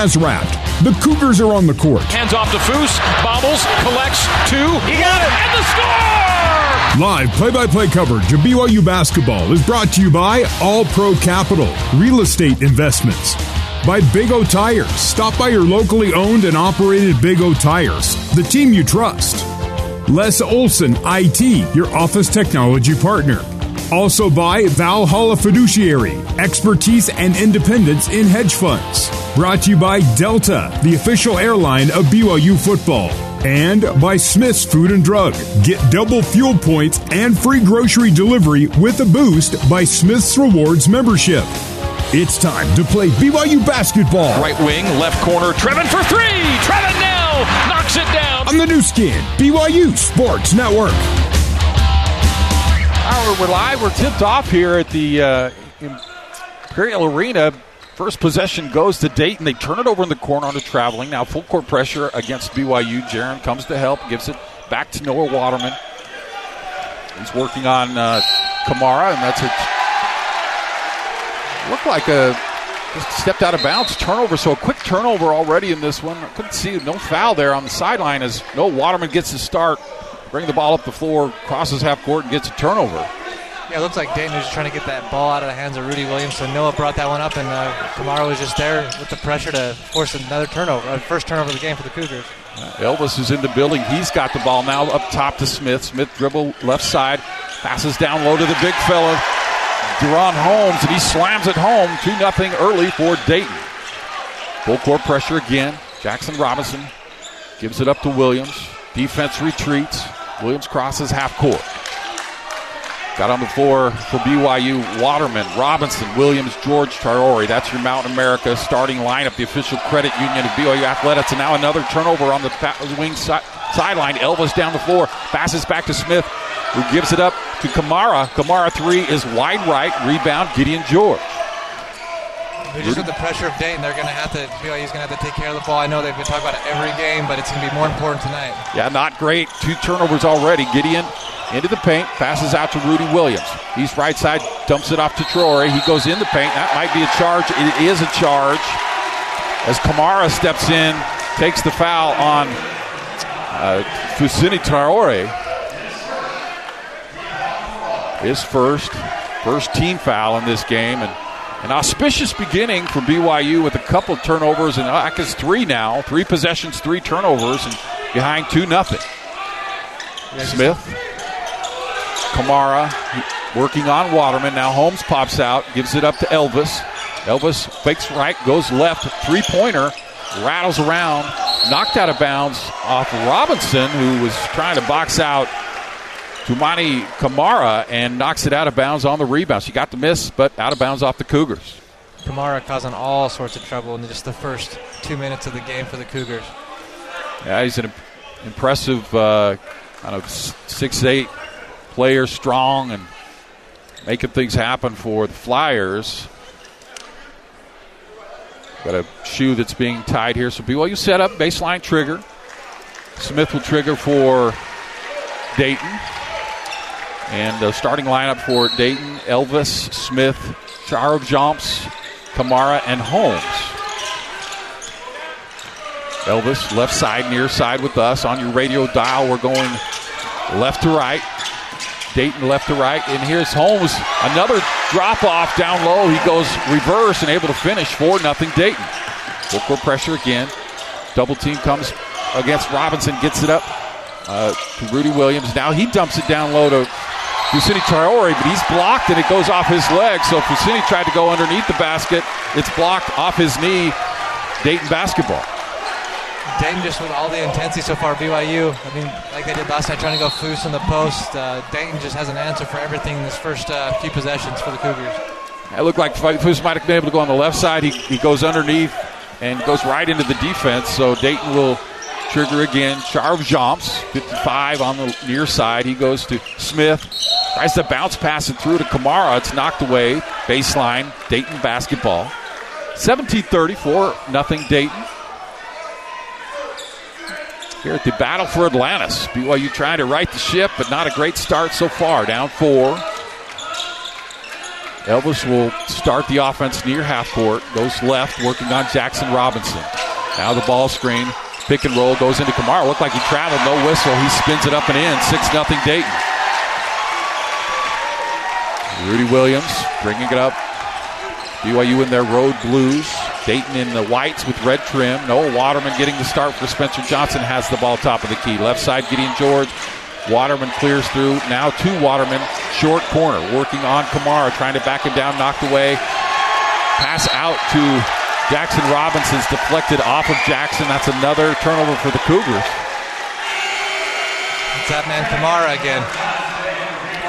has wrapped. The Cougars are on the court. Hands off to Foose, bobbles, collects two. He got it, and the score! Live play-by-play coverage of BYU basketball is brought to you by All Pro Capital, real estate investments. By Big O Tires. Stop by your locally owned and operated Big O Tires, the team you trust. Les Olson IT, your office technology partner. Also by Valhalla Fiduciary, expertise and independence in hedge funds. Brought to you by Delta, the official airline of BYU football. And by Smith's Food and Drug. Get double fuel points and free grocery delivery with a boost by Smith's Rewards membership. It's time to play BYU basketball. Right wing, left corner, Trevin for three! Trevin now knocks it down! On the Nu Skin, BYU Sports Network. Our, we're live. We're tipped off here at the uh, Imperial Arena. First possession goes to Dayton. They turn it over in the corner onto traveling. Now full court pressure against BYU. Jaron comes to help, gives it back to Noah Waterman. He's working on uh, Camara, and that's it. looked like a just stepped out of bounds turnover. So a quick turnover already in this one. Couldn't see no foul there on the sideline as Noah Waterman gets the start, bring the ball up the floor, crosses half court, and gets a turnover. Yeah, it looks like Dayton was trying to get that ball out of the hands of Rudi Williams. So Noah brought that one up, and uh, Camara was just there with the pressure to force another turnover, uh, first turnover of the game for the Cougars. Elvis is in the building. He's got the ball now up top to Smith. Smith dribble left side, passes down low to the big fella, DaRon Holmes, and he slams it home 2 0 early for Dayton. Full court pressure again. Jaxson Robinson gives it up to Williams. Defense retreats. Williams crosses half court. Got on the floor for BYU Waterman, Robinson, Williams, George Traore. That's your Mountain America starting lineup, the official credit union of BYU Athletics. And now another turnover on the wing si- sideline. Elvis down the floor, passes back to Smith, who gives it up to Camara. Camara three is wide right, rebound Gideon George. Just with the pressure of Dayton, they're going to have to. BYU's going to have to take care of the ball. I know they've been talking about it every game, but it's going to be more important tonight. Yeah, not great. Two turnovers already. Gideon into the paint, passes out to Rudi Williams. He's right side, dumps it off to Troy. He goes in the paint. That might be a charge. It is a charge. As Camara steps in, takes the foul on uh, Fousseyni Traore. His first, first team foul in this game, and an auspicious beginning for BYU with a couple of turnovers, and Aka's three now, three possessions, three turnovers, and behind two nothing. Smith, Camara working on Waterman. Now Holmes pops out, gives it up to Elvis. Elvis fakes right, goes left, three pointer, rattles around, knocked out of bounds off Robinson, who was trying to box out Toumani Camara and knocks it out of bounds on the rebound. She got the miss, but out of bounds off the Cougars. Camara causing all sorts of trouble in just the first two minutes of the game for the Cougars. Yeah, he's an impressive, uh, kind of six eight player, strong, and making things happen for the Flyers. Got a shoe that's being tied here. So BYU set up baseline trigger. Smith will trigger for Dayton. And the starting lineup for Dayton, Elvis, Smith, Charles Jumps, Camara, and Holmes. Elvis, left side, near side with us. On your radio dial, we're going left to right. Dayton left to right. And here's Holmes. Another drop off down low. He goes reverse and able to finish 4 nothing Dayton. Full court pressure again. Double team comes against Robinson, gets it up uh, to Rudi Williams. Now he dumps it down low to Fousseyni Traore, but he's blocked and it goes off his leg. So Fousseyni tried to go underneath the basket. It's blocked off his knee. Dayton basketball. Dayton just with all the intensity so far. BYU, I mean, like they did last night, trying to go Foose in the post. Uh, Dayton just has an answer for everything in this first uh, few possessions for the Cougars. It looked like Foose might have been able to go on the left side. He, he goes underneath and goes right into the defense. So Dayton will trigger again. Sharavjamts, 55 on the near side. He goes to Smith. Tries to bounce pass it through to Camara. It's knocked away. Baseline, Dayton basketball. 17-34, nothing Dayton. Here at the battle for Atlantis. BYU trying to right the ship, but not a great start so far. Down four. Elvis will start the offense near half court, goes left, working on Jaxson Robinson. Now the ball screen, pick and roll, goes into Camara. Looked like he traveled, no whistle. He spins it up and in. 6 0 Dayton. Rudi Williams bringing it up. BYU in their road blues. Dayton in the whites with red trim. Noah Waterman getting the start for Spencer Johnson has the ball top of the key. Left side, Gideon George. Waterman clears through. Now to Waterman. Short corner. Working on Camara. Trying to back him down. Knocked away. Pass out to Jaxson Robinson's deflected off of Jaxson. That's another turnover for the Cougars. It's that man Camara again.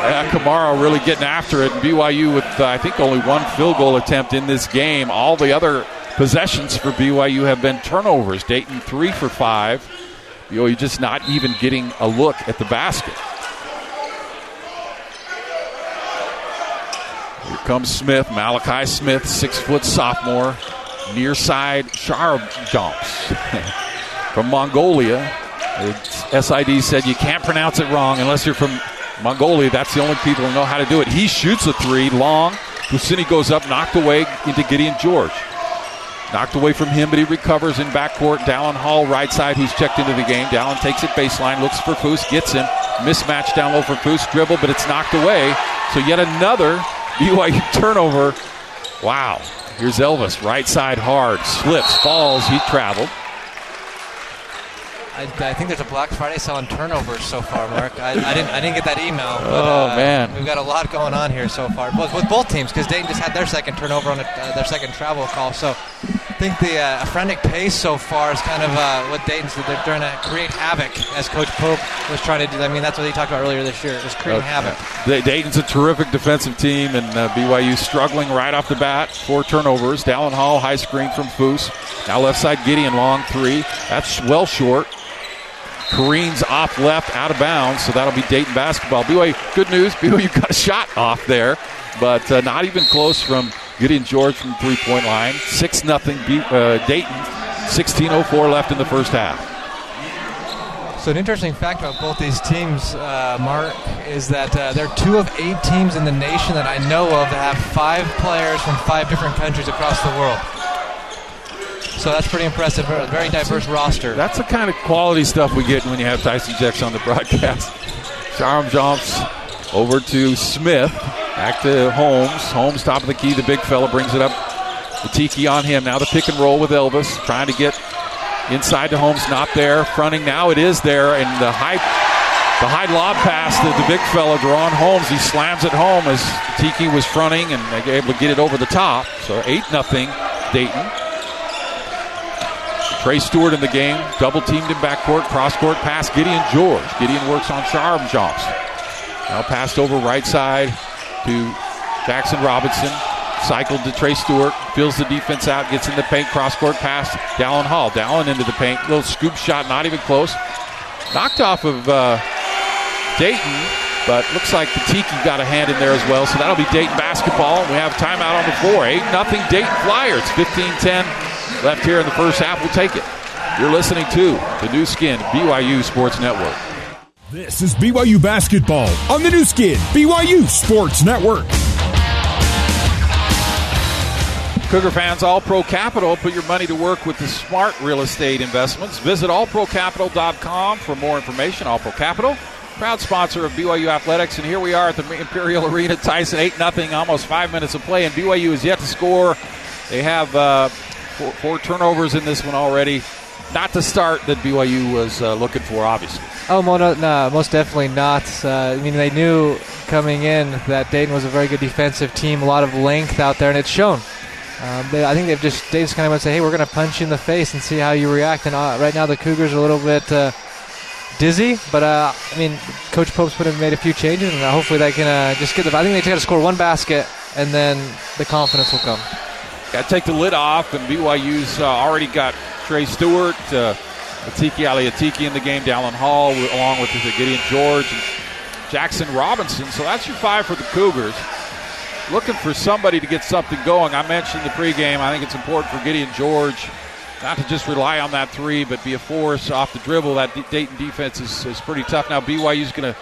Yeah, Camara really getting after it. And BYU with, uh, I think, only one field goal attempt in this game. All the other possessions for BYU have been turnovers. Dayton three for five. BYU just not even getting a look at the basket. Here comes Smith, Malachi Smith, six foot sophomore, near side sharp jumps from Mongolia. SID said you can't pronounce it wrong unless you're from Mongolia, that's the only people who know how to do it. He shoots a three long. Fousseyni goes up, knocked away into Gideon George. Knocked away from him, but he recovers in backcourt. Dallin Hall, right side, who's checked into the game. Dallin takes it baseline, looks for Foose, gets him. Mismatch down low for Foose, dribble, but it's knocked away. So yet another BYU turnover. Wow. Here's Elvis, right side hard, slips, falls. He traveled. I, I, think there's a Black Friday sale on turnovers so far, Mark. I, I, didn't I didn't get that email. But, oh uh, man, we've got a lot going on here so far, both with both teams because Dayton just had their second turnover on a, uh, their second travel call. So think the uh, frantic pace so far is kind of uh, what Dayton's they're trying to create havoc, as Coach Pope was trying to do. I mean, that's what he talked about earlier this year. It was creating okay. havoc. Dayton's a terrific defensive team, and uh, BYU struggling right off the bat. Four turnovers. Dallin Hall high screen from Foose. Now left side Gideon long three. That's well short. Careens off left, out of bounds, so that'll be Dayton basketball. BYU, good news, BYU got a shot off there, but uh, not even close from Gideon George from three point line. 6 nothing uh, Dayton, 16.04 left in the first half. So, an interesting fact about both these teams, uh, Mark, is that uh, they're two of eight teams in the nation that I know of that have five players from five different countries across the world. So that's pretty impressive. A very diverse roster. That's the kind of quality stuff we get when you have Tyson Jex on the broadcast. Sharavjamts over to Smith. Back to Holmes. Holmes, top of the key. The big fella brings it up. The tiki on him. Now the pick and roll with Elvis. Trying to get inside to Holmes. Not there. Fronting. Now it is there. And the high the high lob pass to the big fella, DaRon Holmes. He slams it home as Tiki was fronting and able to get it over the top. So 8 nothing, Dayton. Trey Stewart in the game, double teamed in backcourt, cross court pass, Gideon George. Gideon works on Sharavjamts. Now passed over right side to Jaxson Robinson. Cycled to Trey Stewart, fills the defense out, gets in the paint, cross court pass, Dallin Hall. Dallin into the paint, little scoop shot, not even close. Knocked off of uh, Dayton, but looks like the Tiki got a hand in there as well. So that'll be Dayton basketball. We have timeout on the floor. 8 0 Dayton Flyers, 15 10 left here in the first half. We'll take it. You're listening to the Nu Skin BYU Sports Network. This is BYU basketball on the Nu Skin BYU Sports Network. Cougar fans, All Pro Capital, put your money to work with the smart real estate investments. Visit allprocapital.com for more information. All Pro Capital, proud sponsor of BYU Athletics, and here we are at the Imperial Arena. Tyson 8 0, almost five minutes of play, and BYU is yet to score. They have uh, Four, four, turnovers in this one already. Not the start that BYU was uh, looking for, obviously. Oh, no, no, most definitely not. Uh, I mean, they knew coming in that Dayton was a very good defensive team, a lot of length out there, and it's shown. Um, they, I think they've just just kind of want to say, "Hey, we're going to punch you in the face and see how you react." And uh, right now, the Cougars are a little bit uh, dizzy, but uh, I mean, Coach Pope's put in, made a few changes, and hopefully they can uh, just get the. I think they got to score one basket, and then the confidence will come. Got to take the lid off, and BYU's uh, already got Trey Stewart, uh, Atiki Ali Atiki in the game, Dallin Hall, along with Gideon George and Jaxson Robinson. So that's your five for the Cougars. Looking for somebody to get something going. I mentioned the pregame. I think it's important for Gideon George not to just rely on that three, but be a force off the dribble. That Dayton defense is, is pretty tough. Now BYU's going to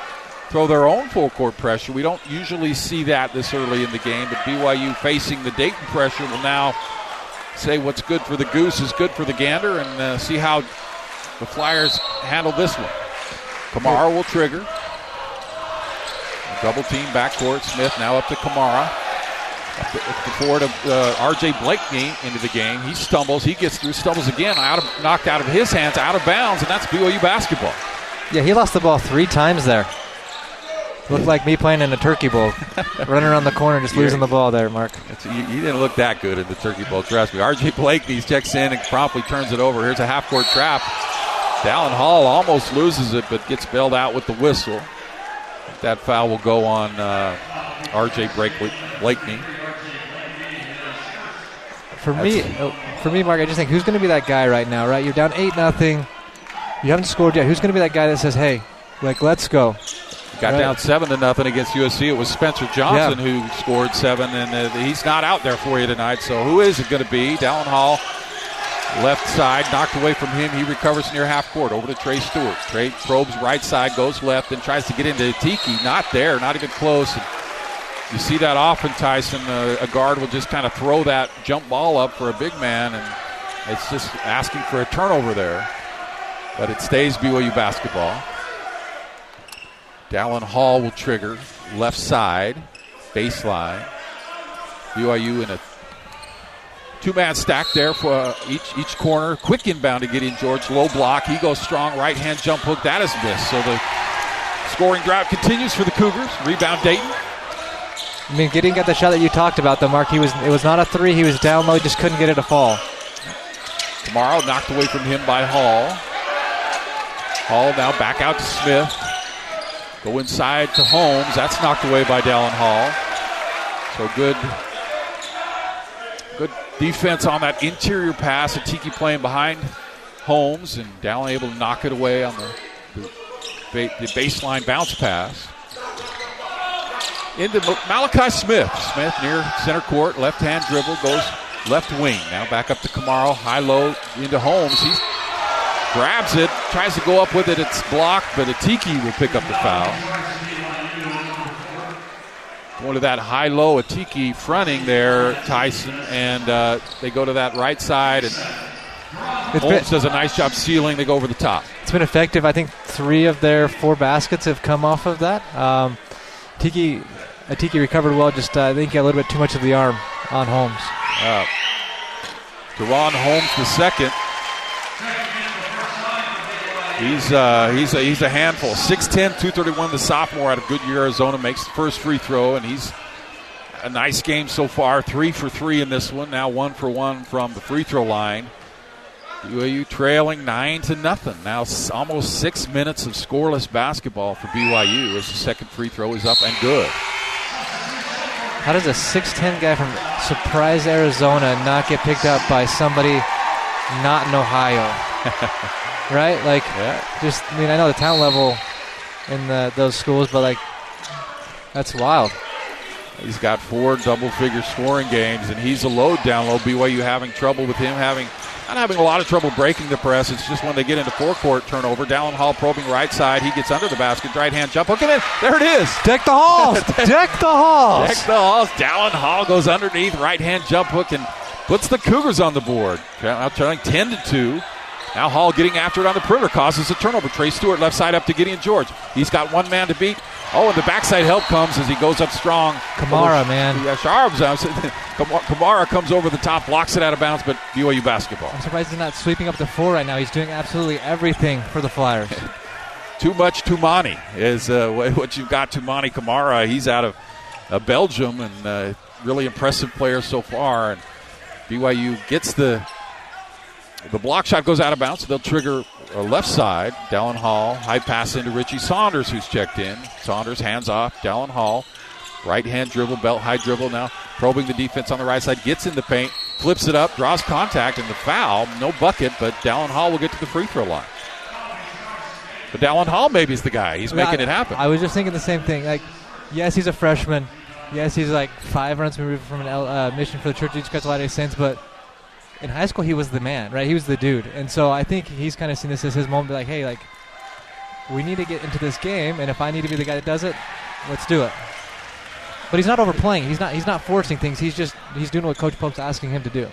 throw their own full court pressure. We don't usually see that this early in the game, but BYU facing the Dayton pressure will now say what's good for the Goose is good for the Gander and uh, see how the Flyers handle this one. Camara will trigger. Double team backcourt. Smith now up to Camara. Before to uh, R.J. Blakney into the game. He stumbles. He gets through. Stumbles again. Out of knocked out of his hands. Out of bounds, and that's BYU basketball. Yeah, he lost the ball three times there. Looked like me playing in a turkey bowl, running around the corner, just losing the ball there, Mark. You, you, didn't look that good in the turkey bowl, trust me. R.J. Blake, Blakney checks in and promptly turns it over. Here's a half-court trap. Dallin Hall almost loses it, but gets bailed out with the whistle. That foul will go on uh, R.J. Blakney. For That's me, oh, for me, Mark, I just think who's going to be that guy right now? Right, you're down eight nothing. You haven't scored yet. Who's going to be that guy that says, "Hey, like, let's go"? Got right. down seven to nothing against USC. It was Spencer Johnson yeah. who scored seven, and uh, he's not out there for you tonight. So who is it going to be? Dallin Hall, left side, knocked away from him. He recovers near half court over to Trey Stewart. Trey probes right side, goes left, and tries to get into Tiki. Not there, not even close. And you see that often, Tyson. Uh, a guard will just kind of throw that jump ball up for a big man, and it's just asking for a turnover there. But it stays BYU basketball. Dallin Hall will trigger left side, baseline. BYU in a two-man stack there for uh, each each corner. Quick inbound to get in George. Low block. He goes strong. Right hand jump hook. That is missed. So the scoring drive continues for the Cougars. Rebound Dayton. I mean, getting at the shot that you talked about, though, Mark. He was it was not a three. He was down low. Just couldn't get it to fall. Tomorrow knocked away from him by Hall. Hall now back out to Smith. Go inside to Holmes. That's knocked away by Dallin Hall. So good, good defense on that interior pass. And Tiki playing behind Holmes, and Dallin able to knock it away on the, the, the baseline bounce pass into Malachi Smith. Smith near center court, left hand dribble, goes left wing. Now back up to Camara, high low into Holmes. He grabs it, tries to go up with it. It's blocked, but Atiki will pick up the foul. Going to that high low, Atiki fronting there, Tyson, and uh, they go to that right side, and it's Holmes been, does a nice job sealing. They go over the top. It's been effective. I think three of their four baskets have come off of that. Um, Tiki Atiki recovered well, just uh, I think a little bit too much of the arm on Holmes. Uh, DaRon Holmes the second. He's uh, he's a, he's a handful. 6'10", 231, the sophomore out of Goodyear, Arizona, makes the first free throw, and he's a nice game so far. Three for three in this one. Now one for one from the free throw line. BYU trailing nine to nothing. Now almost six minutes of scoreless basketball for BYU as the second free throw is up and good. How does a 6'10 guy from Surprise, Arizona not get picked up by somebody not in Ohio? right? Like, yeah. just, I mean, I know the talent level in the, those schools, but, like, that's wild. He's got four double figure scoring games, and he's a load down low. BYU having trouble with him having not having a lot of trouble breaking the press. It's just when they get into forecourt turnover. Dallin Hall probing right side. He gets under the basket. Right hand jump hook. And then there it is. Deck the halls. Deck the halls. Deck the halls. Dallin Hall goes underneath. Right hand jump hook and puts the Cougars on the board. Now trailing 10 to 2. Now Hall getting after it on the perimeter causes a turnover. Trey Stewart left side up to Gideon George. He's got one man to beat. Oh, and the backside help comes as he goes up strong. Camara, man. Yeah, Sharps. Camara comes over the top, blocks it out of bounds, but BYU basketball. I'm surprised he's not sweeping up the floor right now. He's doing absolutely everything for the Flyers. Too much Toumani is uh, what you've got. Toumani Camara. He's out of uh, Belgium and uh, really impressive player so far. And BYU gets the the block shot goes out of bounds. So they'll trigger a left side. Dallin Hall, high pass into Richie Saunders, who's checked in. Saunders hands off. Dallin Hall, right hand dribble, belt high dribble now, probing the defense on the right side, gets in the paint, flips it up, draws contact, and the foul. No bucket, but Dallin Hall will get to the free throw line. But Dallin Hall maybe is the guy. He's making I, it happen. I was just thinking the same thing. Like, yes, he's a freshman. Yes, he's like five runs removed from an uh, mission for the church. Got a lot of sense, but in high school he was the man, right? He was the dude, and so I think he's kind of seen this as his moment. Like, hey, like we need to get into this game, and if I need to be the guy that does it, let's do it. But he's not overplaying. He's not. He's not forcing things. He's just he's doing what Coach Pope's asking him to do.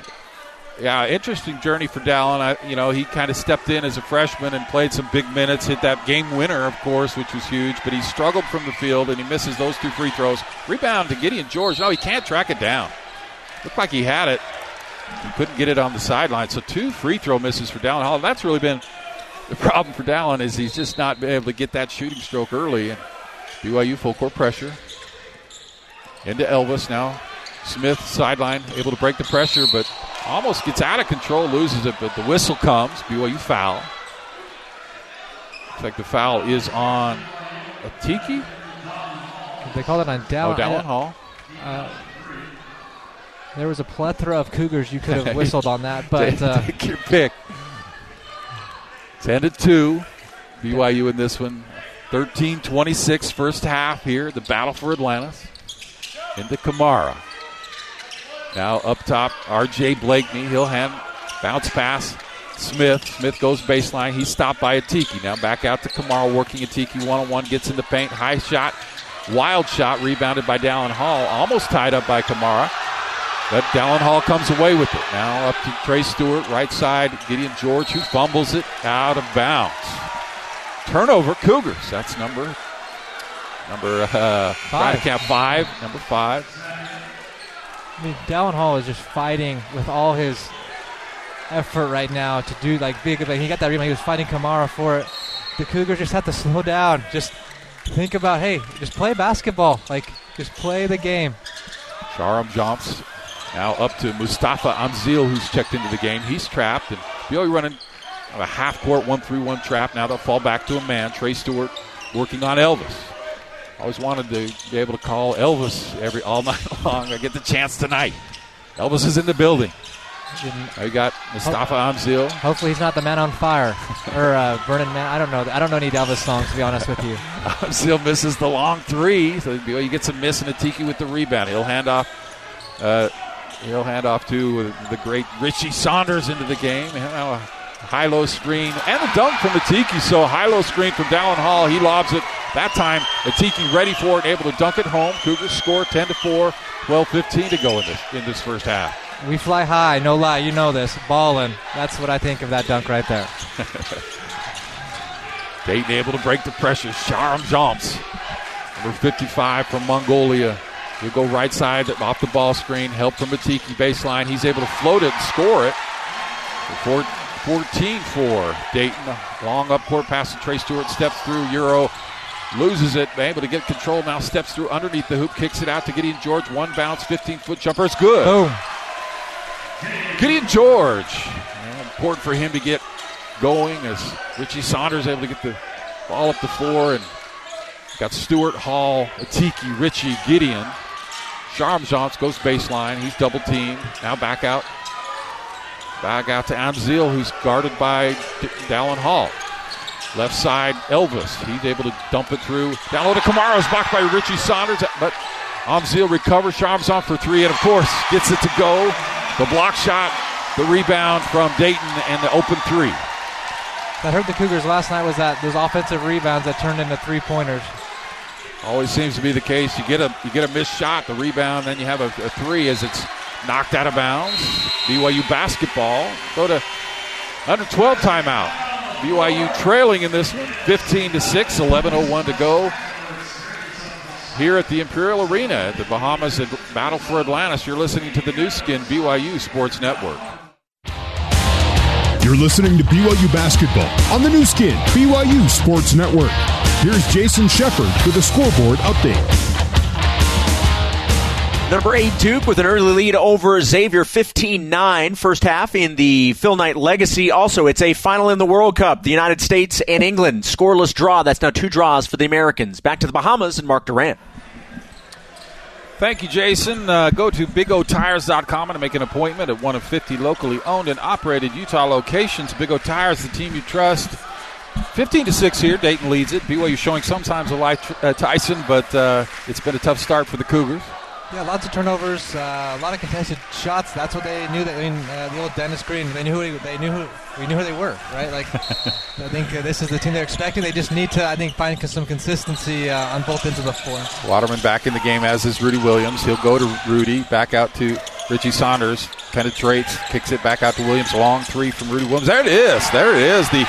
Yeah, interesting journey for Dallin. I, you know, he kind of stepped in as a freshman and played some big minutes, hit that game winner, of course, which was huge. But he struggled from the field and he misses those two free throws. Rebound to Gideon George. No, he can't track it down. Looked like he had it. He couldn't get it on the sideline. So two free throw misses for Dallin Hall. That's really been the problem for Dallin is he's just not been able to get that shooting stroke early. And BYU full court pressure into Elvis now. Smith sideline able to break the pressure, but almost gets out of control, loses it. But the whistle comes. BYU foul. Looks like the foul is on Atiki. They call it on Dallin. Oh, Dallin Hall. Uh, there was a plethora of Cougars you could have whistled on that, but uh, take your pick. Ten to two, BYU in this one. 13-26 first half here. The battle for Atlantis into Camara. Now up top, R.J. Blakney. He'll hand bounce pass. Smith. Smith goes baseline. He's stopped by Atiki. Now back out to Camara, working Atiki one on one. Gets in the paint. High shot. Wild shot. Rebounded by Dallin Hall. Almost tied up by Camara. But Dallin Hall comes away with it. Now up to Trey Stewart, right side. Gideon George, who fumbles it out of bounds. Turnover, Cougars. That's number number uh, five. Count five. Number five. I mean, Dallin Hall is just fighting with all his effort right now to do like big. Like he got that rebound. He was fighting Camara for it. The Cougars just have to slow down. Just think about, hey, just play basketball. Like, just play the game. Sharavjamts now up to Mustapha Amzil, who's checked into the game. He's trapped, and BYU running a half court one three one trap. Now they'll fall back to a man. Trey Stewart working on Elvis. Always wanted to be able to call Elvis every all night long. I get the chance tonight. Elvis is in the building. I got Mustapha Amzil. Hopefully he's not the man on fire or uh, burning man. I don't know. I don't know any Elvis songs to be honest with you. Amzil misses the long three, so BYU gets a miss and Atiki with the rebound. He'll hand off. Uh, He'll hand off to the great Richie Saunders into the game. A high low screen and a dunk from Atiki. So high low screen from Dallin Hall. He lobs it. That time Atiki ready for it, able to dunk it home. Cougars score 10 to 4, 12 15 to go in this in this first half. We fly high, no lie. You know this. Ballin'. That's what I think of that dunk right there. Dayton able to break the pressure. Sharavjamts. Number 55 from Mongolia. He'll go right side off the ball screen. Help from Atiki baseline. He's able to float it and score it. 14 4 Dayton. Long up court pass to Trey Stewart. Steps through. Euro loses it. Able to get control now. Steps through underneath the hoop. Kicks it out to Gideon George. One bounce. 15 foot jumper. It's good. Boom. Gideon George. important for him to get going as Richie Saunders able to get the ball up the floor and got Stewart, Hall, Atiki, Richie, Gideon. Sharavjamts goes baseline. He's double teamed. Now back out. Back out to Amzil, who's guarded by D- Dallin Hall. Left side, Elvis. He's able to dump it through. Down low to Camara. blocked by Richie Saunders. But Amzil recovers. Sharmzan for three. And of course, gets it to go. The block shot, the rebound from Dayton, and the open three. That hurt the Cougars last night was that those offensive rebounds that turned into three pointers. Always seems to be the case. You get a you get a missed shot, the rebound, then you have a, a three as it's knocked out of bounds. BYU basketball go to under 12 timeout. BYU trailing in this one, 15 to 6, 11:01 to go. Here at the Imperial Arena at the Bahamas and Battle for Atlantis, you're listening to the Nu Skin BYU Sports Network. You're listening to BYU basketball on the Nu Skin BYU Sports Network. Here's Jason Shepard with a scoreboard update. Number eight, Duke with an early lead over Xavier 15 9, first half in the Phil Knight legacy. Also, it's a final in the World Cup. The United States and England, scoreless draw. That's now two draws for the Americans. Back to the Bahamas and Mark Durrant. Thank you, Jason. Uh, go to BigOTires.com and make an appointment at one of 50 locally owned and operated Utah locations. Big O Tires, the team you trust. 15 to 6 here. Dayton leads it. BYU showing sometimes a light uh, Tyson, but uh, it's been a tough start for the Cougars. Yeah, lots of turnovers, uh, a lot of contested shots. That's what they knew. That I mean, uh, the old Dennis Green. They knew who he, they knew who we knew who they were, right? Like, I think uh, this is the team they're expecting. They just need to, I think, find some consistency uh, on both ends of the floor. Waterman back in the game, as is Rudi Williams. He'll go to Rudi, back out to Richie Saunders, penetrates, kicks it back out to Williams. Long three from Rudi Williams. There it is. There it is. The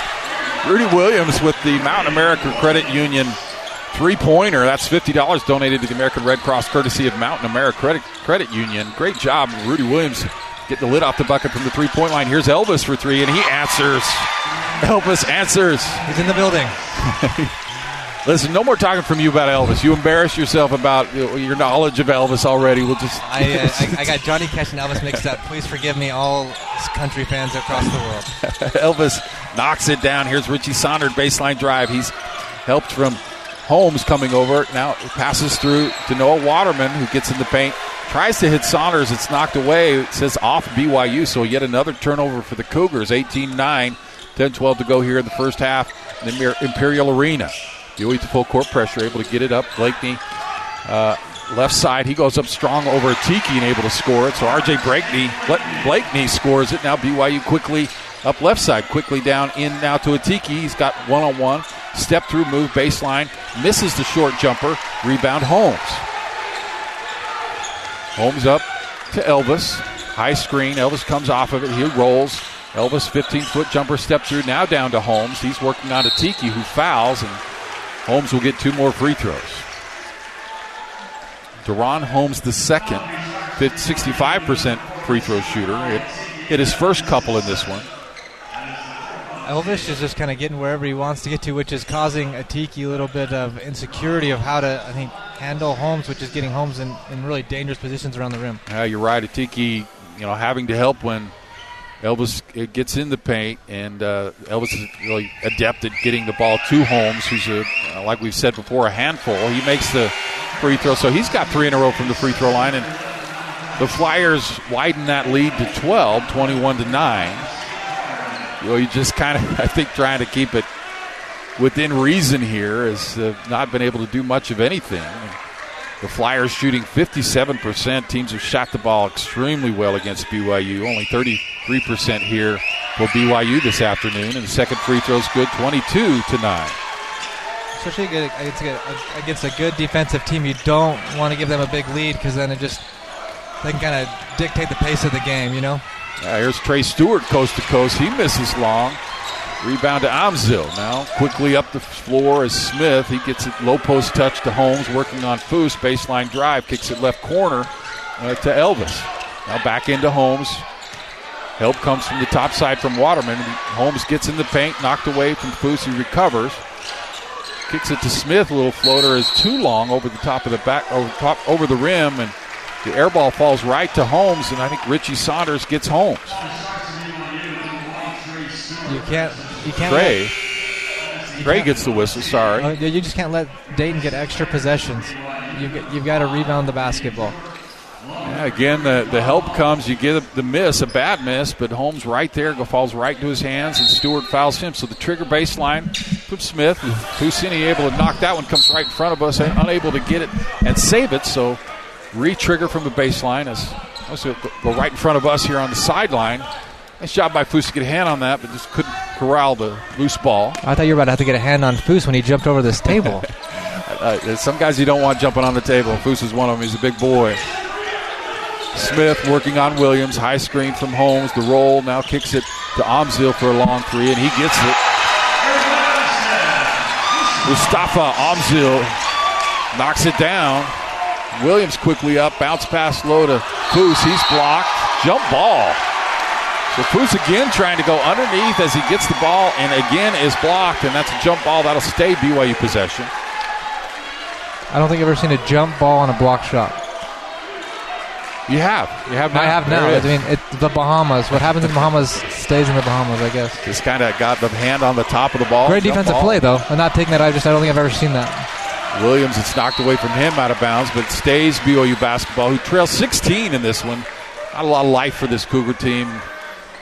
Rudi Williams with the Mountain America Credit Union three pointer. That's fifty dollars donated to the American Red Cross, courtesy of Mountain America Credit Credit Union. Great job, Rudi Williams, getting the lid off the bucket from the three point line. Here's Elvis for three, and he answers. Elvis answers. He's in the building. Listen, no more talking from you about Elvis. You embarrass yourself about your knowledge of Elvis already. We'll just. I, uh, I, I, got Johnny Cash and Elvis mixed up. Please forgive me, all country fans across the world. Elvis knocks it down. Here's Richie Saunders baseline drive. He's helped from Holmes coming over. Now passes through to Noah Waterman, who gets in the paint. Tries to hit Saunders. It's knocked away. It says off BYU. So yet another turnover for the Cougars. 18 9. 10 12 to go here in the first half in the Imperial Arena. BYU to full court pressure, able to get it up. Blakney, uh, left side, he goes up strong over Tiki and able to score it. So RJ Blakney, Blakney scores it. Now BYU quickly up left side, quickly down in now to Atiki. He's got one on one. Step through move, baseline, misses the short jumper. Rebound Holmes. Holmes up to Elvis. High screen. Elvis comes off of it. He rolls. Elvis 15 foot jumper step through. Now down to Holmes. He's working on a Tiki who fouls, and Holmes will get two more free throws. DaRon Holmes the second, 65% free throw shooter. It hit his first couple in this one. Elvis is just kind of getting wherever he wants to get to, which is causing Atiki a little bit of insecurity of how to, I think, handle Holmes, which is getting Holmes in, in really dangerous positions around the rim. Yeah, you're right. Atiki, you know, having to help when Elvis gets in the paint, and uh, Elvis is really adept at getting the ball to Holmes, who's, a, uh, like we've said before, a handful. He makes the free throw, so he's got three in a row from the free throw line, and the Flyers widen that lead to 12, 21 to 9 you know, you just kind of, I think, trying to keep it within reason here has uh, not been able to do much of anything. The Flyers shooting 57%. Teams have shot the ball extremely well against BYU. Only 33% here for BYU this afternoon. And the second free throw is good, 22 to 9. Especially against a, against a good defensive team, you don't want to give them a big lead because then it just, they can kind of dictate the pace of the game, you know? Uh, here's Trey Stewart coast to coast. He misses long. Rebound to Amzil. Now quickly up the floor is Smith. He gets a low post touch to Holmes, working on Foose. Baseline drive, kicks it left corner uh, to Elvis. Now back into Holmes. Help comes from the top side from Waterman. Holmes gets in the paint, knocked away from Foose. He recovers. Kicks it to Smith. A little floater is too long over the top of the back, over, top, over the rim, and the air ball falls right to Holmes, and I think Richie Saunders gets Holmes. You can't. You can't. Trey. Let, Trey gets the whistle. Sorry. Uh, you just can't let Dayton get extra possessions. You've got, you've got to rebound the basketball. Yeah, again, the, the help comes. You get the miss, a bad miss, but Holmes right there falls right into his hands, and Stewart fouls him. So the trigger baseline from Smith. Fousseyni able to knock that one, comes right in front of us, and unable to get it and save it. So re-trigger from the baseline as go right in front of us here on the sideline. Nice job by Foose to get a hand on that, but just couldn't corral the loose ball. I thought you were about to have to get a hand on Foose when he jumped over this table. uh, some guys you don't want jumping on the table. Foose is one of them. He's a big boy. Smith working on Williams. High screen from Holmes. The roll now kicks it to Amzil for a long three, and he gets it. Mustapha Amzil knocks it down. Williams quickly up, bounce pass low to Foose. He's blocked. Jump ball. So Foose again trying to go underneath as he gets the ball and again is blocked, and that's a jump ball. That'll stay BYU possession. I don't think I've ever seen a jump ball on a block shot. You have. You have now. I have now. I mean, it's the Bahamas. What happens in the Bahamas stays in the Bahamas, I guess. Just kind of got the hand on the top of the ball. Great defensive ball. play, though. I'm not taking that. I just I don't think I've ever seen that. Williams, it's knocked away from him out of bounds, but stays BYU basketball, who trails 16 in this one. Not a lot of life for this Cougar team.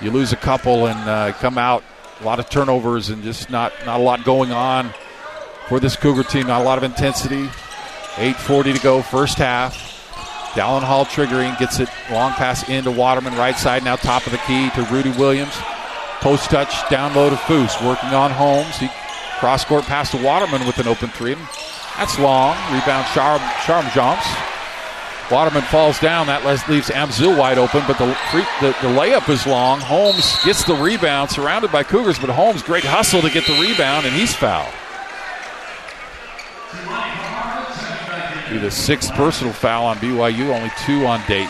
You lose a couple and uh, come out a lot of turnovers and just not not a lot going on for this Cougar team. Not a lot of intensity. 8:40 to go, first half. Dallin Hall triggering, gets it long pass into Waterman, right side, now top of the key to Rudi Williams. Post touch, down low to Foose, working on Holmes. He cross court pass to Waterman with an open three. That's long. Rebound, Charm, Sharavjamts. Waterman falls down. That leaves Amzil wide open, but the, free, the, the layup is long. Holmes gets the rebound, surrounded by Cougars, but Holmes, great hustle to get the rebound, and he's fouled. Be the sixth personal foul on BYU, only two on Dayton.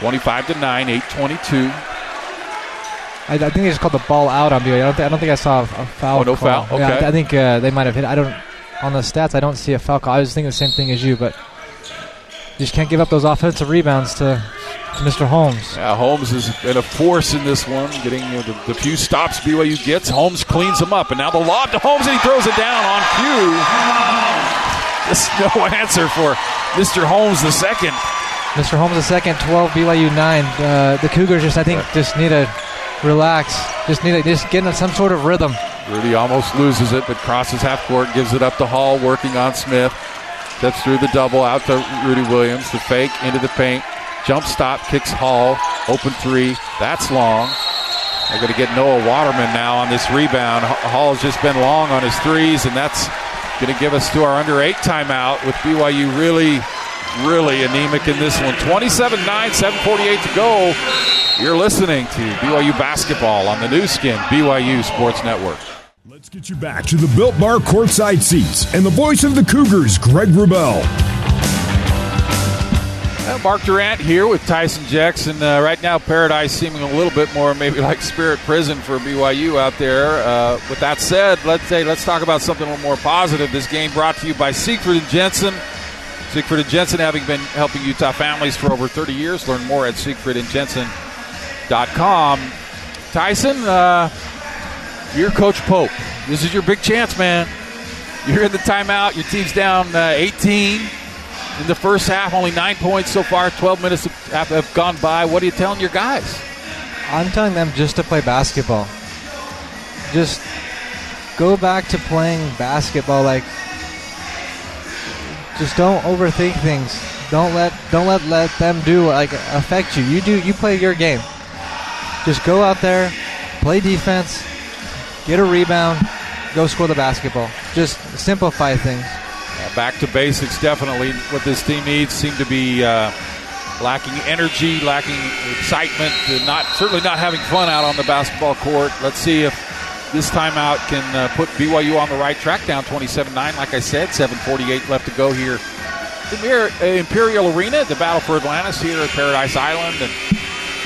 25 to 9, 822. I, I think they just called the ball out on BYU. I don't, th- I don't think I saw a, a foul. Oh, no call. foul? Okay. Yeah, I think uh, they might have hit. I don't. On the stats, I don't see a foul call. I was thinking the same thing as you, but you just can't give up those offensive rebounds to, to Mr. Holmes. Yeah, Holmes has been a force in this one, getting you know, the, the, few stops BYU gets. Holmes cleans them up, and now the lob to Holmes, and he throws it down on cue. Just no answer for Mr. Holmes the second. Mr. Holmes the second, 12 BYU 9. Uh, the Cougars just, I think, just need to relax. Just need to just get in some sort of rhythm. Rudi almost loses it, but crosses half court, gives it up to Hall, working on Smith. Steps through the double out to Rudi Williams. The fake into the paint. Jump stop, kicks Hall. Open three. That's long. They're going to get Noah Waterman now on this rebound. Hall has just been long on his threes, and that's going to give us to our under eight timeout with BYU really, really anemic in this one. 27 9, 748 to go. You're listening to BYU basketball on the Nu Skin, BYU Sports Network. Let's get you back to the Built Bar courtside seats and the voice of the Cougars, Greg Wrubell. Uh, Mark Durrant here with Tyson Jackson. Uh, right now, Paradise seeming a little bit more maybe like Spirit Prison for BYU out there. Uh, with that said, let's say let's talk about something a little more positive. This game brought to you by Siegfried and Jensen. Siegfried and Jensen having been helping Utah families for over 30 years. Learn more at siegfriedandjensen.com. Tyson, uh, you're Coach Pope. This is your big chance, man. You're in the timeout. Your team's down uh, 18 in the first half. Only nine points so far. 12 minutes have, have gone by. What are you telling your guys? I'm telling them just to play basketball. Just go back to playing basketball. Like, just don't overthink things. Don't let don't let let them do like affect you. You do you play your game. Just go out there, play defense, get a rebound, go score the basketball. Just simplify things. Yeah, back to basics, definitely. What this team needs seem to be uh, lacking energy, lacking excitement, not certainly not having fun out on the basketball court. Let's see if this timeout can uh, put BYU on the right track. Down 27-9, like I said, 7:48 left to go here. The uh, Imperial Arena, the battle for Atlantis here at Paradise Island, and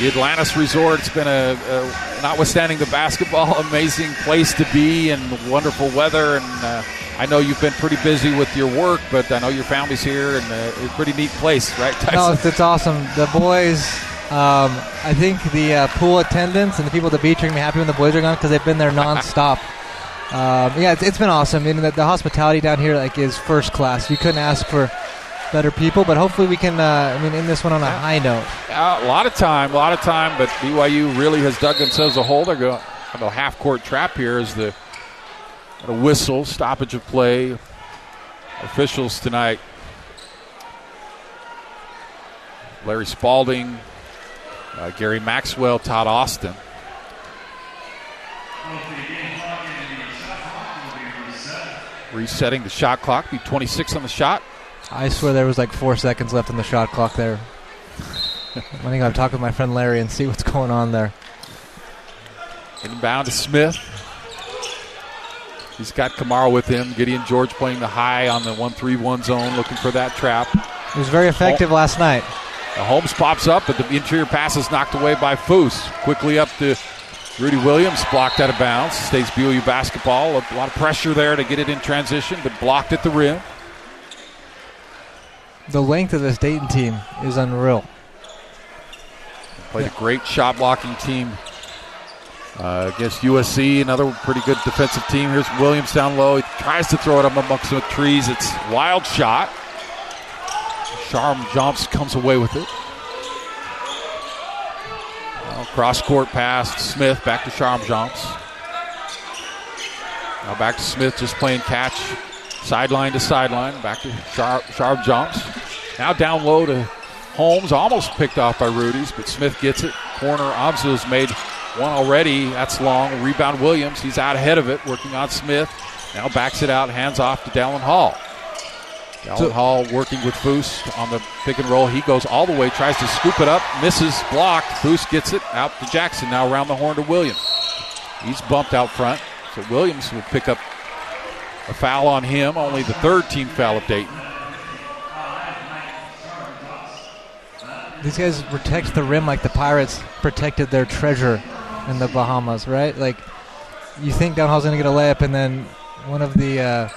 the Atlantis Resort. It's been a, a, notwithstanding the basketball, amazing place to be and wonderful weather. And uh, I know you've been pretty busy with your work, but I know your family's here, and uh, it's a pretty neat place, right? Tyson? No, it's, it's awesome. The boys. Um, I think the uh, pool attendants and the people at the beach are gonna be happy when the boys are gone because they've been there nonstop. um, yeah, it's, it's been awesome. I mean, the, the hospitality down here like is first class. You couldn't ask for better people. But hopefully we can. Uh, I mean, end this one on a high note. Uh, a lot of time, a lot of time. But BYU really has dug themselves a hole. They're going a half court trap here as the a whistle stoppage of play. Officials tonight. Larry Spalding, uh, Gary Maxwell, Todd Austin. Resetting the shot clock, be 26 on the shot. I swear there was like four seconds left on the shot clock there. I think I'll talk with my friend Larry and see what's going on there. Inbound to Smith. He's got Camara with him. Gideon George playing the high on the 1 3 1 zone, looking for that trap. He was very effective Hol- last night. Holmes pops up, but the interior pass is knocked away by Foose. Quickly up to Rudi Williams, blocked out of bounds. Stays BYU basketball. A lot of pressure there to get it in transition, but blocked at the rim. The length of this Dayton team is unreal. Played yeah. a great shot blocking team uh, against USC, another pretty good defensive team. Here's Williams down low. He tries to throw it up amongst the trees. It's wild shot. Sharavjamts, comes away with it. Well, cross court pass. Smith back to Sharavjamts. Now back to Smith, just playing catch, sideline to sideline. Back to Sharp, Sharavjamts. Now down low to Holmes, almost picked off by Rudi's, but Smith gets it. Corner, Amzil's made one already. That's long. Rebound Williams. He's out ahead of it, working on Smith. Now backs it out, hands off to Dallin Hall. Dallin so, Hall working with Foose on the pick and roll. He goes all the way, tries to scoop it up, misses, blocked. Foose gets it out to Jaxson. Now around the horn to Williams. He's bumped out front, so Williams will pick up a foul on him. Only the third team foul of Dayton. These guys protect the rim like the Pirates protected their treasure in the Bahamas, right? Like, you think Dallin Hall's going to get a layup, and then one of the uh,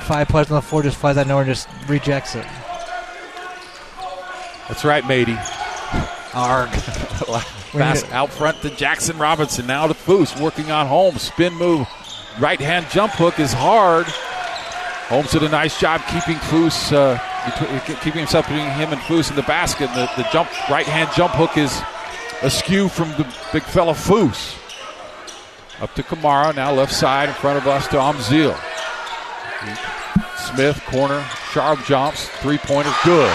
five players on the floor just flies out nowhere and just rejects it. That's right, matey. Arg. Pass out front to Jaxson Robinson. Now to Foose, working on home. Spin move. Right hand jump hook is hard. Holmes did a nice job keeping Foose, uh, keeping himself between him and Foose in the basket. The, the jump right hand jump hook is askew from the big fella Foose. Up to Camara, now left side in front of us to Amzil. Smith, corner, Sharavjamts, three pointer, good.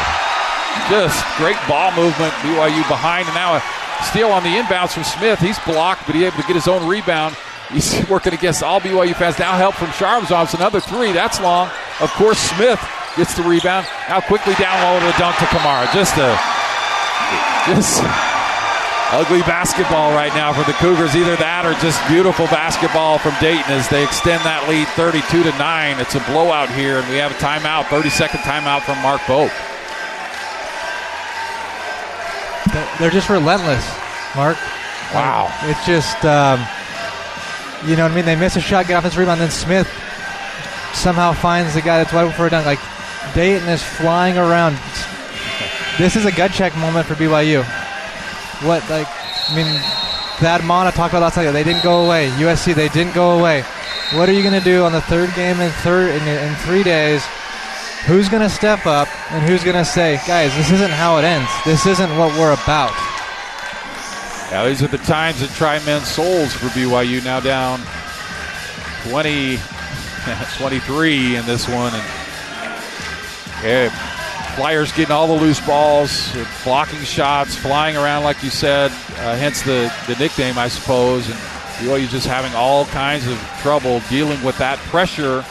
Just great ball movement. BYU behind, and now a steal on the inbounds from Smith. He's blocked, but he's able to get his own rebound. He's working against all BYU fans. Now help from Sharavjamts. Another three. That's long. Of course, Smith gets the rebound. Now quickly down low to the dunk to Camara. Just a just ugly basketball right now for the Cougars. Either that or just beautiful basketball from Dayton as they extend that lead 32 to 9. It's a blowout here, and we have a timeout, 30 second timeout from Mark Pope. They're just relentless, Mark. Wow. It's just. Um, you know what I mean? They miss a shot, get off this rebound, then Smith somehow finds the guy that's wide for a dunk. Like Dayton is flying around. This is a gut check moment for BYU. What like I mean that Matta talked about last night. They didn't go away. USC they didn't go away. What are you going to do on the third game in third in, in three days? Who's going to step up and who's going to say, guys, this isn't how it ends. This isn't what we're about. Yeah, these are the times that try men's souls for BYU. Now down 20, 23 in this one. And yeah, Flyers getting all the loose balls, blocking shots, flying around, like you said, uh, hence the, the nickname, I suppose. And BYU just having all kinds of trouble dealing with that pressure,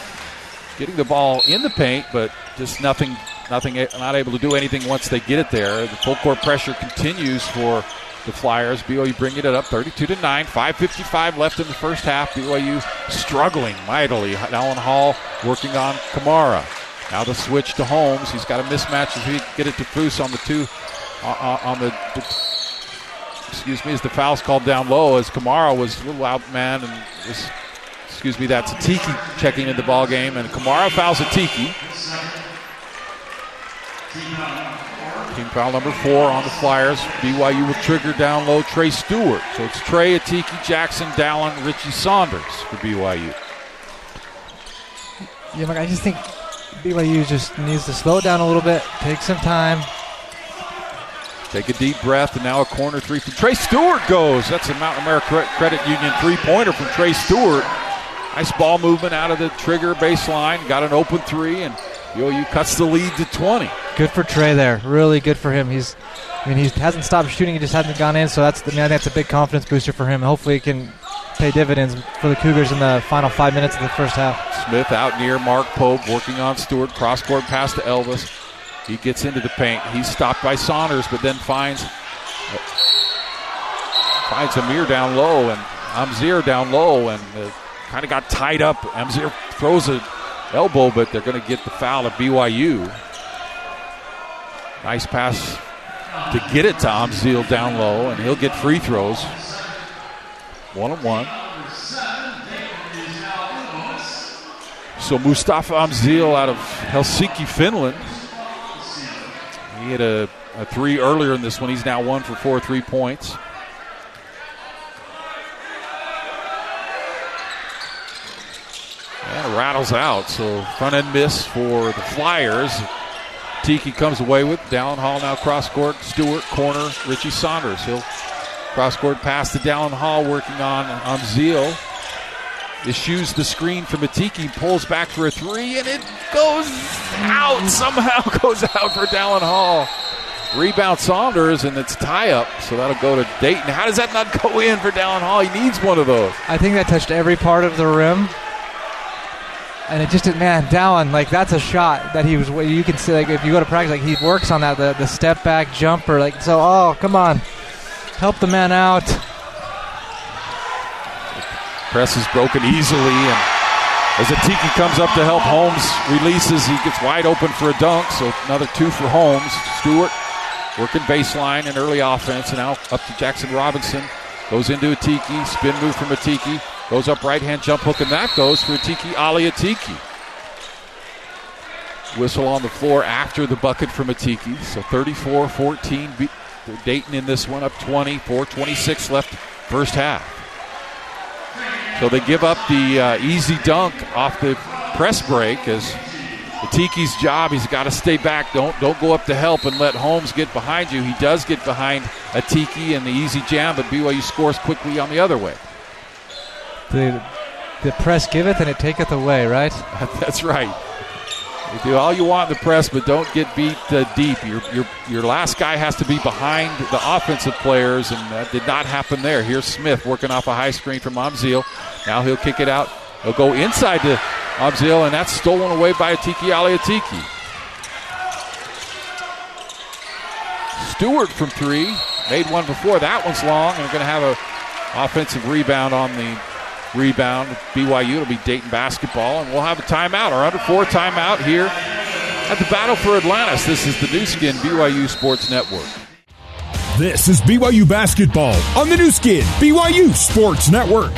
getting the ball in the paint, but just nothing, nothing, not able to do anything once they get it there. The full court pressure continues for the Flyers. BYU bringing it up 32 to 9. 5.55 left in the first half. BYU struggling mightily. Dallin Hall working on Camara. Now the switch to Holmes. He's got a mismatch as he get it to Foose on the two uh, uh, on the, excuse me as the foul's called down low as Camara was a little out man and was, excuse me that's Atiki checking in the ball game and Camara fouls Atiki. Team foul number four on the Flyers. BYU will trigger down low Trey Stewart. So it's Trey, Atiki, Jaxson, Dallin, Richie Saunders for BYU. Yeah, I just think BYU just needs to slow it down a little bit, take some time. Take a deep breath, and now a corner three from Trey Stewart goes. That's a Mountain America Credit Union three pointer from Trey Stewart. Nice ball movement out of the trigger baseline. Got an open three, and BYU cuts the lead to 20. Good for Trey there. Really good for him. He's, I mean, he hasn't stopped shooting. He just hasn't gone in. So that's, I mean, think that's a big confidence booster for him. Hopefully, he can pay dividends for the Cougars in the final five minutes of the first half. Smith out near Mark Pope, working on Stewart. Cross court pass to Elvis. He gets into the paint. He's stopped by Saunders, but then finds finds Amzil down low and Amzil down low, and uh, kind of got tied up. Amzil throws a elbow, but they're going to get the foul of BYU. Nice pass to get it to Amzil down low, and he'll get free throws. One on one. So Mustapha Amzil out of Helsinki, Finland. He had a, a three earlier in this one. He's now one for four three points. And rattles out. So front end miss for the Flyers. Tiki comes away with. Dallin Hall now cross court. Stewart, corner. Richie Saunders. He'll cross court pass to Dallin Hall working on, on Zeal. Issues the screen for Matiki, pulls back for a three, and it goes out. Somehow goes out for Dallin Hall. Rebound Saunders, and it's tie up, so that'll go to Dayton. How does that not go in for Dallin Hall? He needs one of those. I think that touched every part of the rim. And it just, man, Dallin, like that's a shot that he was. You can see, like if you go to practice, like he works on that, the, the step back jumper, like so. Oh, come on, help the man out. Press is broken easily, and as Atiki comes up to help, Holmes releases. He gets wide open for a dunk, so another two for Holmes. Stewart working baseline and early offense, and now up to Jaxson Robinson. Goes into Atiki, spin move from Atiki, goes up right hand jump hook, and that goes for Atiki Ali Atiki. Whistle on the floor after the bucket from Atiki. So 34 14. Dayton in this one up 20, 4 26 left first half. So they give up the uh, easy dunk off the press break as Tiki's job. He's got to stay back. Don't don't go up to help and let Holmes get behind you. He does get behind Atiki and the easy jam, but BYU scores quickly on the other way. The the press giveth and it taketh away, right? That's right. You do all you want in the press, but don't get beat uh, deep. Your, your, your last guy has to be behind the offensive players, and that did not happen there. Here's Smith working off a high screen from Amzil. Now he'll kick it out. He'll go inside to Amzil, and that's stolen away by Atiki Ali Atiki. Stewart from three. Made one before. That one's long, and going to have a offensive rebound on the rebound. BYU, it'll be Dayton basketball, and we'll have a timeout, our under four timeout here at the Battle for Atlantis. This is the Nu Skin BYU Sports Network. This is BYU basketball on the Nu Skin BYU Sports Network.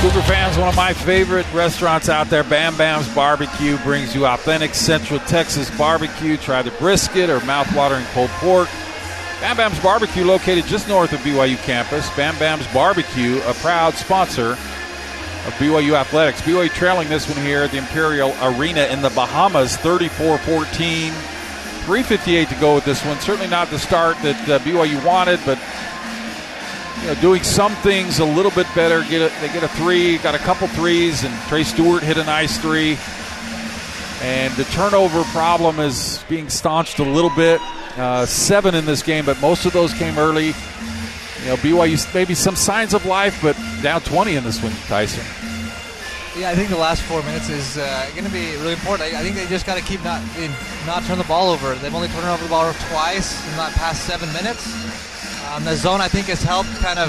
Cougar fans, one of my favorite restaurants out there, Bam Bam's Barbecue, brings you authentic Central Texas barbecue. Try the brisket or mouth-watering pulled pork Bam Bam's Barbecue, located just north of BYU campus. Bam Bam's Barbecue, a proud sponsor of BYU Athletics. BYU trailing this one here at the Imperial Arena in the Bahamas, 34 14. 358 to go with this one. Certainly not the start that uh, BYU wanted, but you know, doing some things a little bit better. Get a, they get a three, got a couple threes, and Trey Stewart hit a nice three. And the turnover problem is being staunched a little bit. Uh, seven in this game, but most of those came early. You know, BYU maybe some signs of life, but down 20 in this one, Tyson. Yeah, I think the last four minutes is uh, going to be really important. I, I think they just got to keep not not turn the ball over. They've only turned over the ball twice in that past seven minutes. Um, the zone, I think, has helped kind of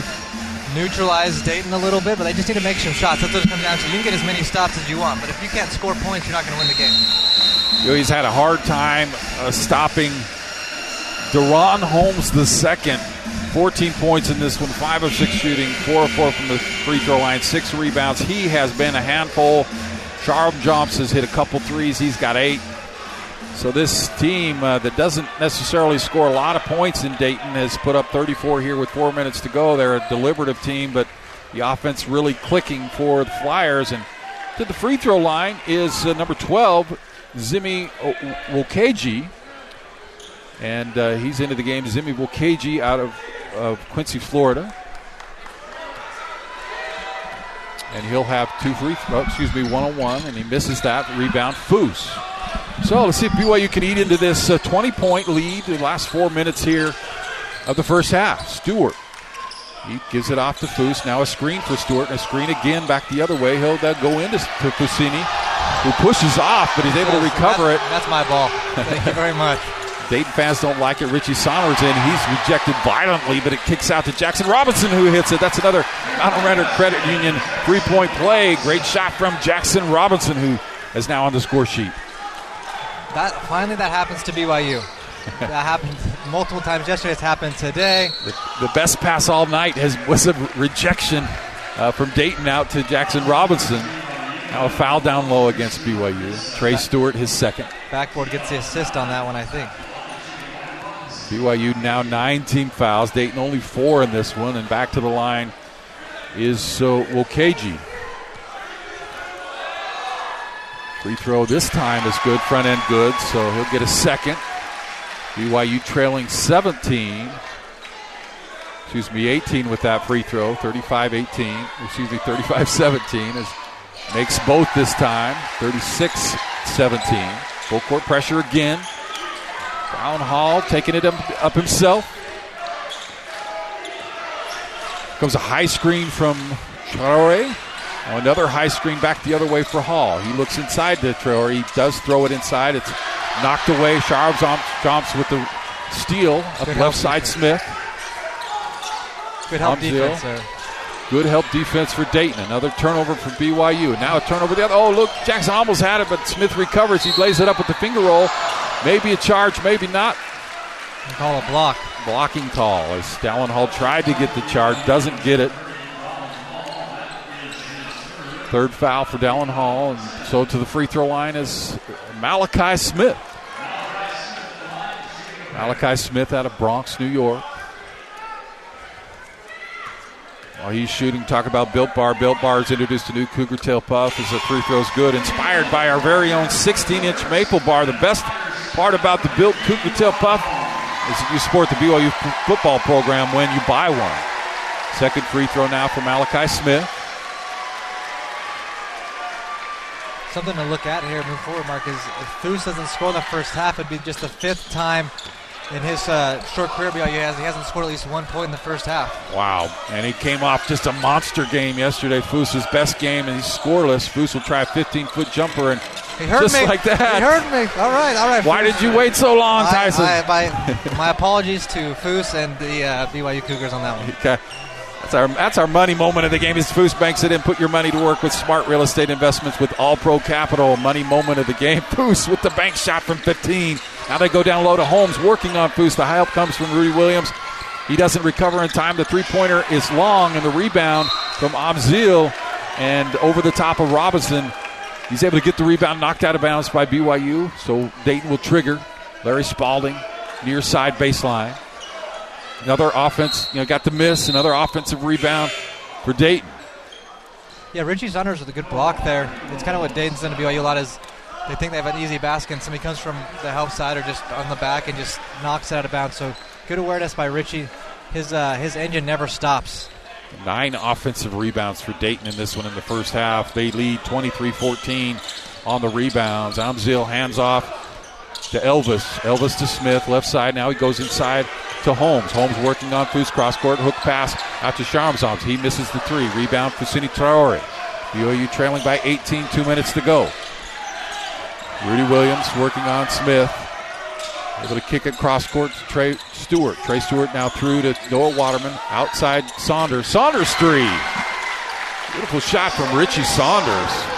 neutralize Dayton a little bit, but they just need to make some shots. That's what it comes down to. You can get as many stops as you want, but if you can't score points, you're not going to win the game. You know, he's had a hard time uh, stopping DaRon Holmes the second. 14 points in this one, 5 of 6 shooting, 4 of 4 from the free throw line, 6 rebounds. He has been a handful. Sharavjamts has hit a couple threes. He's got 8. So this team uh, that doesn't necessarily score a lot of points in Dayton has put up 34 here with 4 minutes to go. They're a deliberative team, but the offense really clicking for the Flyers. And to the free throw line is uh, number 12, Zimmy Nwokeji and uh, he's into the game. Zimmy Nwokeji out of, of Quincy, Florida. And he'll have two free throws, oh, excuse me, one on one, and he misses that. Rebound, Foose. So let's see if BYU can eat into this 20 uh, point lead in the last four minutes here of the first half. Stewart. He gives it off to Foose. Now a screen for Stewart, and a screen again back the other way. He'll uh, go into to Fousseyni, who pushes off, but he's able to recover that's, it. That's my ball. Thank you very much. Dayton fans don't like it. Richie Saunders in. He's rejected violently, but it kicks out to Jaxson Robinson, who hits it. That's another Mountain America Credit Union three point play. Great shot from Jaxson Robinson, who is now on the score sheet. That Finally, that happens to BYU. that happened multiple times yesterday. It's happened today. The, the best pass all night has was a rejection uh, from Dayton out to Jaxson Robinson. Now a foul down low against BYU. Trey Stewart, his second. Backboard gets the assist on that one, I think. BYU now nine team fouls. Dayton only four in this one, and back to the line is uh, Nwokeji. Free throw this time is good, front end good, so he'll get a second. BYU trailing 17. excuse me, 18 with that free throw, 35 18, excuse me, 35 17, as makes both this time, 36 17. Full court pressure again. Brown Hall taking it up, himself. Comes a high screen from Traore. Another high screen back the other way for Hall. He looks inside to Traore. He does throw it inside. It's knocked away. Sharavjamts with the steal up left side defense. Smith. Good help defense there. Good help defense for Dayton. Another turnover for BYU. Now a turnover the other. Oh, look, Jaxson almost had it, but Smith recovers. He lays it up with the finger roll. Maybe a charge, maybe not. They call a block. Blocking call as Dallin Hall tried to get the charge, doesn't get it. Third foul for Dallin Hall, and so to the free throw line is Malachi Smith. Malachi Smith out of Bronx, New York. While he's shooting, talk about Built Bar. Built Bar has introduced a new Cougar Tail Puff as the free throw's good. Inspired by our very own 16 inch maple bar. The best part about the Built Cougar Tail Puff is you support the BYU football program when you buy one. Second free throw now for Malachi Smith. Something to look at here moving forward, Mark, is if Foose doesn't score in the first half, it'd be just the fifth time in his uh, short career BYU has he hasn't scored at least one point in the first half. Wow! And he came off just a monster game yesterday. Foose's best game, and he's scoreless. Foose will try a 15-foot jumper, and he heard just me. like that. He heard me. All right, all right. Why did you wait so long, Tyson? I, I, my, my, apologies to Foose and the uh, BYU Cougars on that one. Okay. That's our, that's our money moment of the game. Is Foose banks it in. Put your money to work with smart real estate investments with All Pro Capital. Money moment of the game. Foose with the bank shot from 15. Now they go down low to Holmes, working on Foose. The high help comes from Rudi Williams. He doesn't recover in time. The three pointer is long, and the rebound from Amzil and over the top of Robinson. He's able to get the rebound knocked out of bounds by BYU. So Dayton will trigger. Larry Spalding, near side baseline. Another offense, you know, got the miss. Another offensive rebound for Dayton. Yeah, Richie Saunders with a good block there. It's kind of what Dayton's done to BYU a lot is they think they have an easy basket and somebody comes from the help side or just on the back and just knocks it out of bounds. So good awareness by Richie. His uh, his engine never stops. Nine offensive rebounds for Dayton in this one in the first half. They lead 23-14 on the rebounds. Amzil hands off to Elvis. Elvis to Smith, left side. Now he goes inside to Holmes. Holmes working on Foose, cross court, hook pass out to Sharavjamts. He misses the three. Rebound for Fousseyni Traore. BYU trailing by 18, two minutes to go. Rudi Williams working on Smith. Able to kick it cross court to Trey Stewart. Trey Stewart now through to Noah Waterman. Outside Saunders. Saunders three. Beautiful shot from Richie Saunders.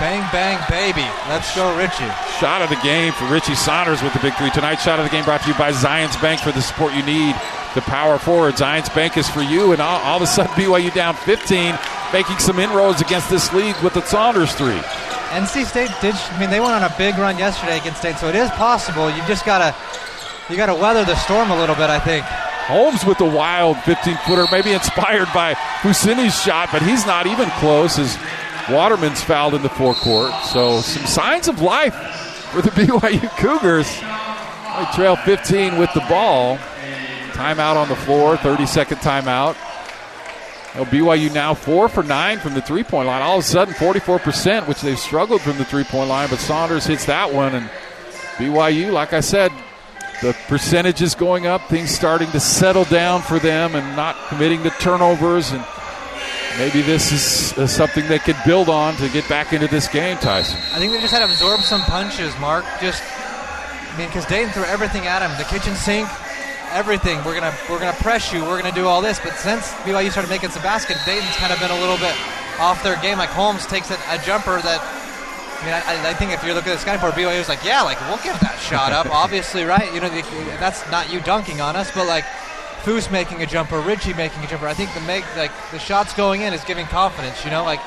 Bang, bang, baby. Let's go, Richie. Shot of the game for Richie Saunders with the big three. Tonight, shot of the game brought to you by Zions Bank for the support you need. The power forward. Zions Bank is for you. And all, all of a sudden, BYU down 15, making some inroads against this league with the Saunders three. NC State did. I mean, they went on a big run yesterday against State, so it is possible. You just gotta, you gotta weather the storm a little bit. I think. Holmes with the wild 15 footer, maybe inspired by Fousseyni's shot, but he's not even close. As Waterman's fouled in the forecourt. So some signs of life for the BYU Cougars. They trail 15 with the ball. Timeout on the floor, 30 second timeout. Know, BYU now four for nine from the three point line. All of a sudden, 44%, which they've struggled from the three point line, but Saunders hits that one. And BYU, like I said, the percentage is going up, things starting to settle down for them and not committing the turnovers and maybe this is uh, something they could build on to get back into this game, Tyson. I think they just had to absorb some punches, Mark. Just, I mean, because Dayton threw everything at him—the kitchen sink, everything. We're gonna we're gonna press you. We're gonna do all this. But since BYU started making some basket, Dayton's kind of been a little bit off their game. Like Holmes takes a, a jumper that. I mean, I, I, think if you look at the sky board, BYU is like, yeah, like we'll give that shot up. Obviously, right? You know, the, that's not you dunking on us, but like Foose making a jumper, Richie making a jumper. I think the make like the shots going in is giving confidence. You know, like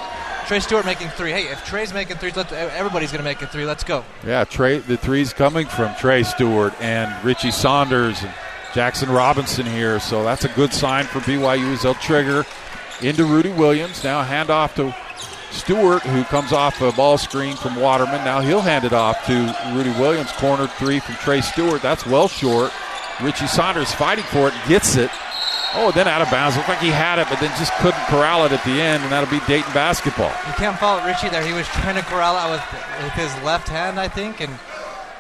Trey Stewart making three. Hey, if Trey's making threes, everybody's going to make a three. Let's go. Yeah, Trey. The threes coming from Trey Stewart and Richie Saunders and Jaxson Robinson here. So that's a good sign for BYU as they'll trigger into Rudi Williams. Now hand off to Stewart, who comes off a ball screen from Waterman. Now he'll hand it off to Rudi Williams. Corner three from Trey Stewart. That's well short. Richie Saunders fighting for it, gets it. Oh, then out of bounds. Looked like he had it, but then just couldn't corral it at the end, and that'll be Dayton basketball. You can't fault Richie there. He was trying to corral it with, with his left hand, I think, and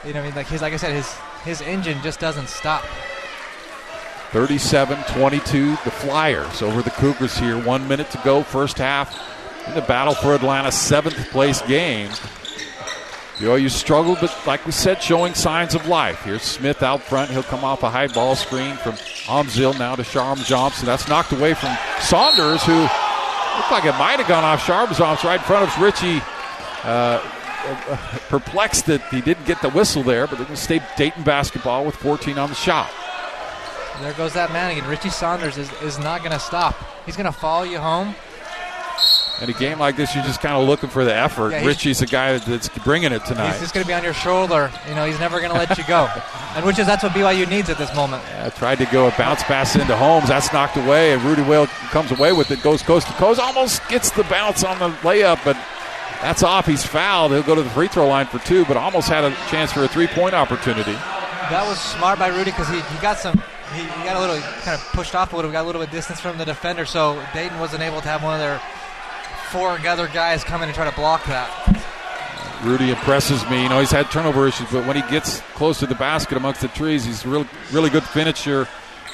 you know, I mean, like his, like I said, his his engine just doesn't stop. 37-22, the Flyers over the Cougars here. One minute to go, first half in the battle for Atlantis seventh place game. BYU struggled, but like we said, showing signs of life. Here's Smith out front. He'll come off a high ball screen from Amzil now to Sharavjamts. That's knocked away from Saunders, who looked like it might have gone off Sharavjamts right in front of Richie. Uh, perplexed that he didn't get the whistle there, but they're going to stay Dayton basketball with 14 on the shot. There goes that man again. Richie Saunders is, is not going to stop. He's going to follow you home. In a game like this, you're just kind of looking for the effort. Yeah, Richie's the guy that's bringing it tonight. He's just going to be on your shoulder. You know, he's never going to let you go. And which is that's what BYU needs at this moment. Yeah, tried to go a bounce pass into Holmes. That's knocked away, and Rudi Whale comes away with it. Goes coast to coast. Almost gets the bounce on the layup, but that's off. He's fouled. He'll go to the free throw line for two, but almost had a chance for a three point opportunity. That was smart by Rudi because he, he got some. He, he, got a little kind of pushed off a little, got a little bit distance from the defender, so Dayton wasn't able to have one of their four other guys come in and try to block that. Rudi impresses me. You know, he's had turnover issues, but when he gets close to the basket amongst the trees, he's a really, really good finisher.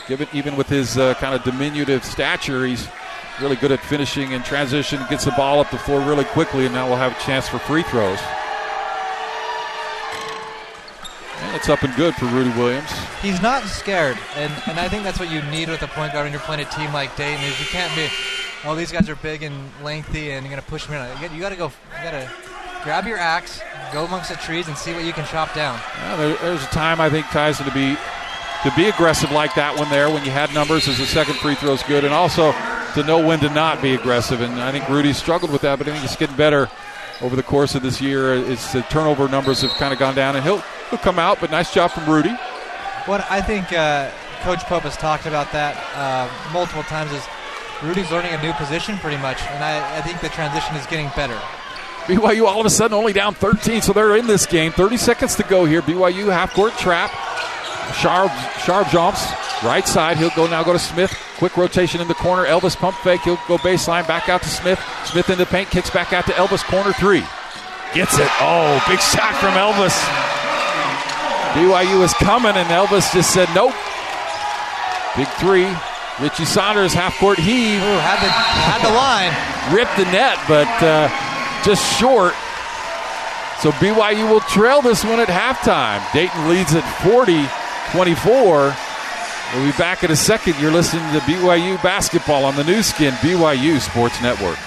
Given even with his uh, kind of diminutive stature, he's really good at finishing in transition. Gets the ball up the floor really quickly, and now we'll have a chance for free throws. And it's up and good for Rudi Williams. He's not scared, and, and I think that's what you need with a point guard when you're playing a team like Dayton. Is you can't be oh, these guys are big and lengthy, and you're gonna push them in. You got to go. You got to grab your axe, go amongst the trees, and see what you can chop down. Yeah, there, there's a time I think Tyson to be to be aggressive like that one there when you had numbers as the second free throw is good, and also to know when to not be aggressive. And I think Rudi struggled with that, but I think he's getting better over the course of this year. It's the turnover numbers have kind of gone down, and he'll he'll come out. But nice job from Rudi. What I think uh, Coach Pope has talked about that uh, multiple times is Rudi's learning a new position pretty much, and I, I think the transition is getting better. BYU all of a sudden only down 13, so they're in this game. 30 seconds to go here. BYU half court trap. Sharp, Sharavjamts right side. He'll go now. Go to Smith. Quick rotation in the corner. Elvis pump fake. He'll go baseline back out to Smith. Smith in the paint. Kicks back out to Elvis. Corner three. Gets it. Oh, big shot from Elvis. BYU is coming, and Elvis just said nope. Big three. Richie Saunders half court heave. Ooh, had the had the line. Ripped the net, but uh, just short. So BYU will trail this one at halftime. Dayton leads at 40 24. We'll be back in a second. You're listening to BYU basketball on the Nu Skin BYU Sports Network.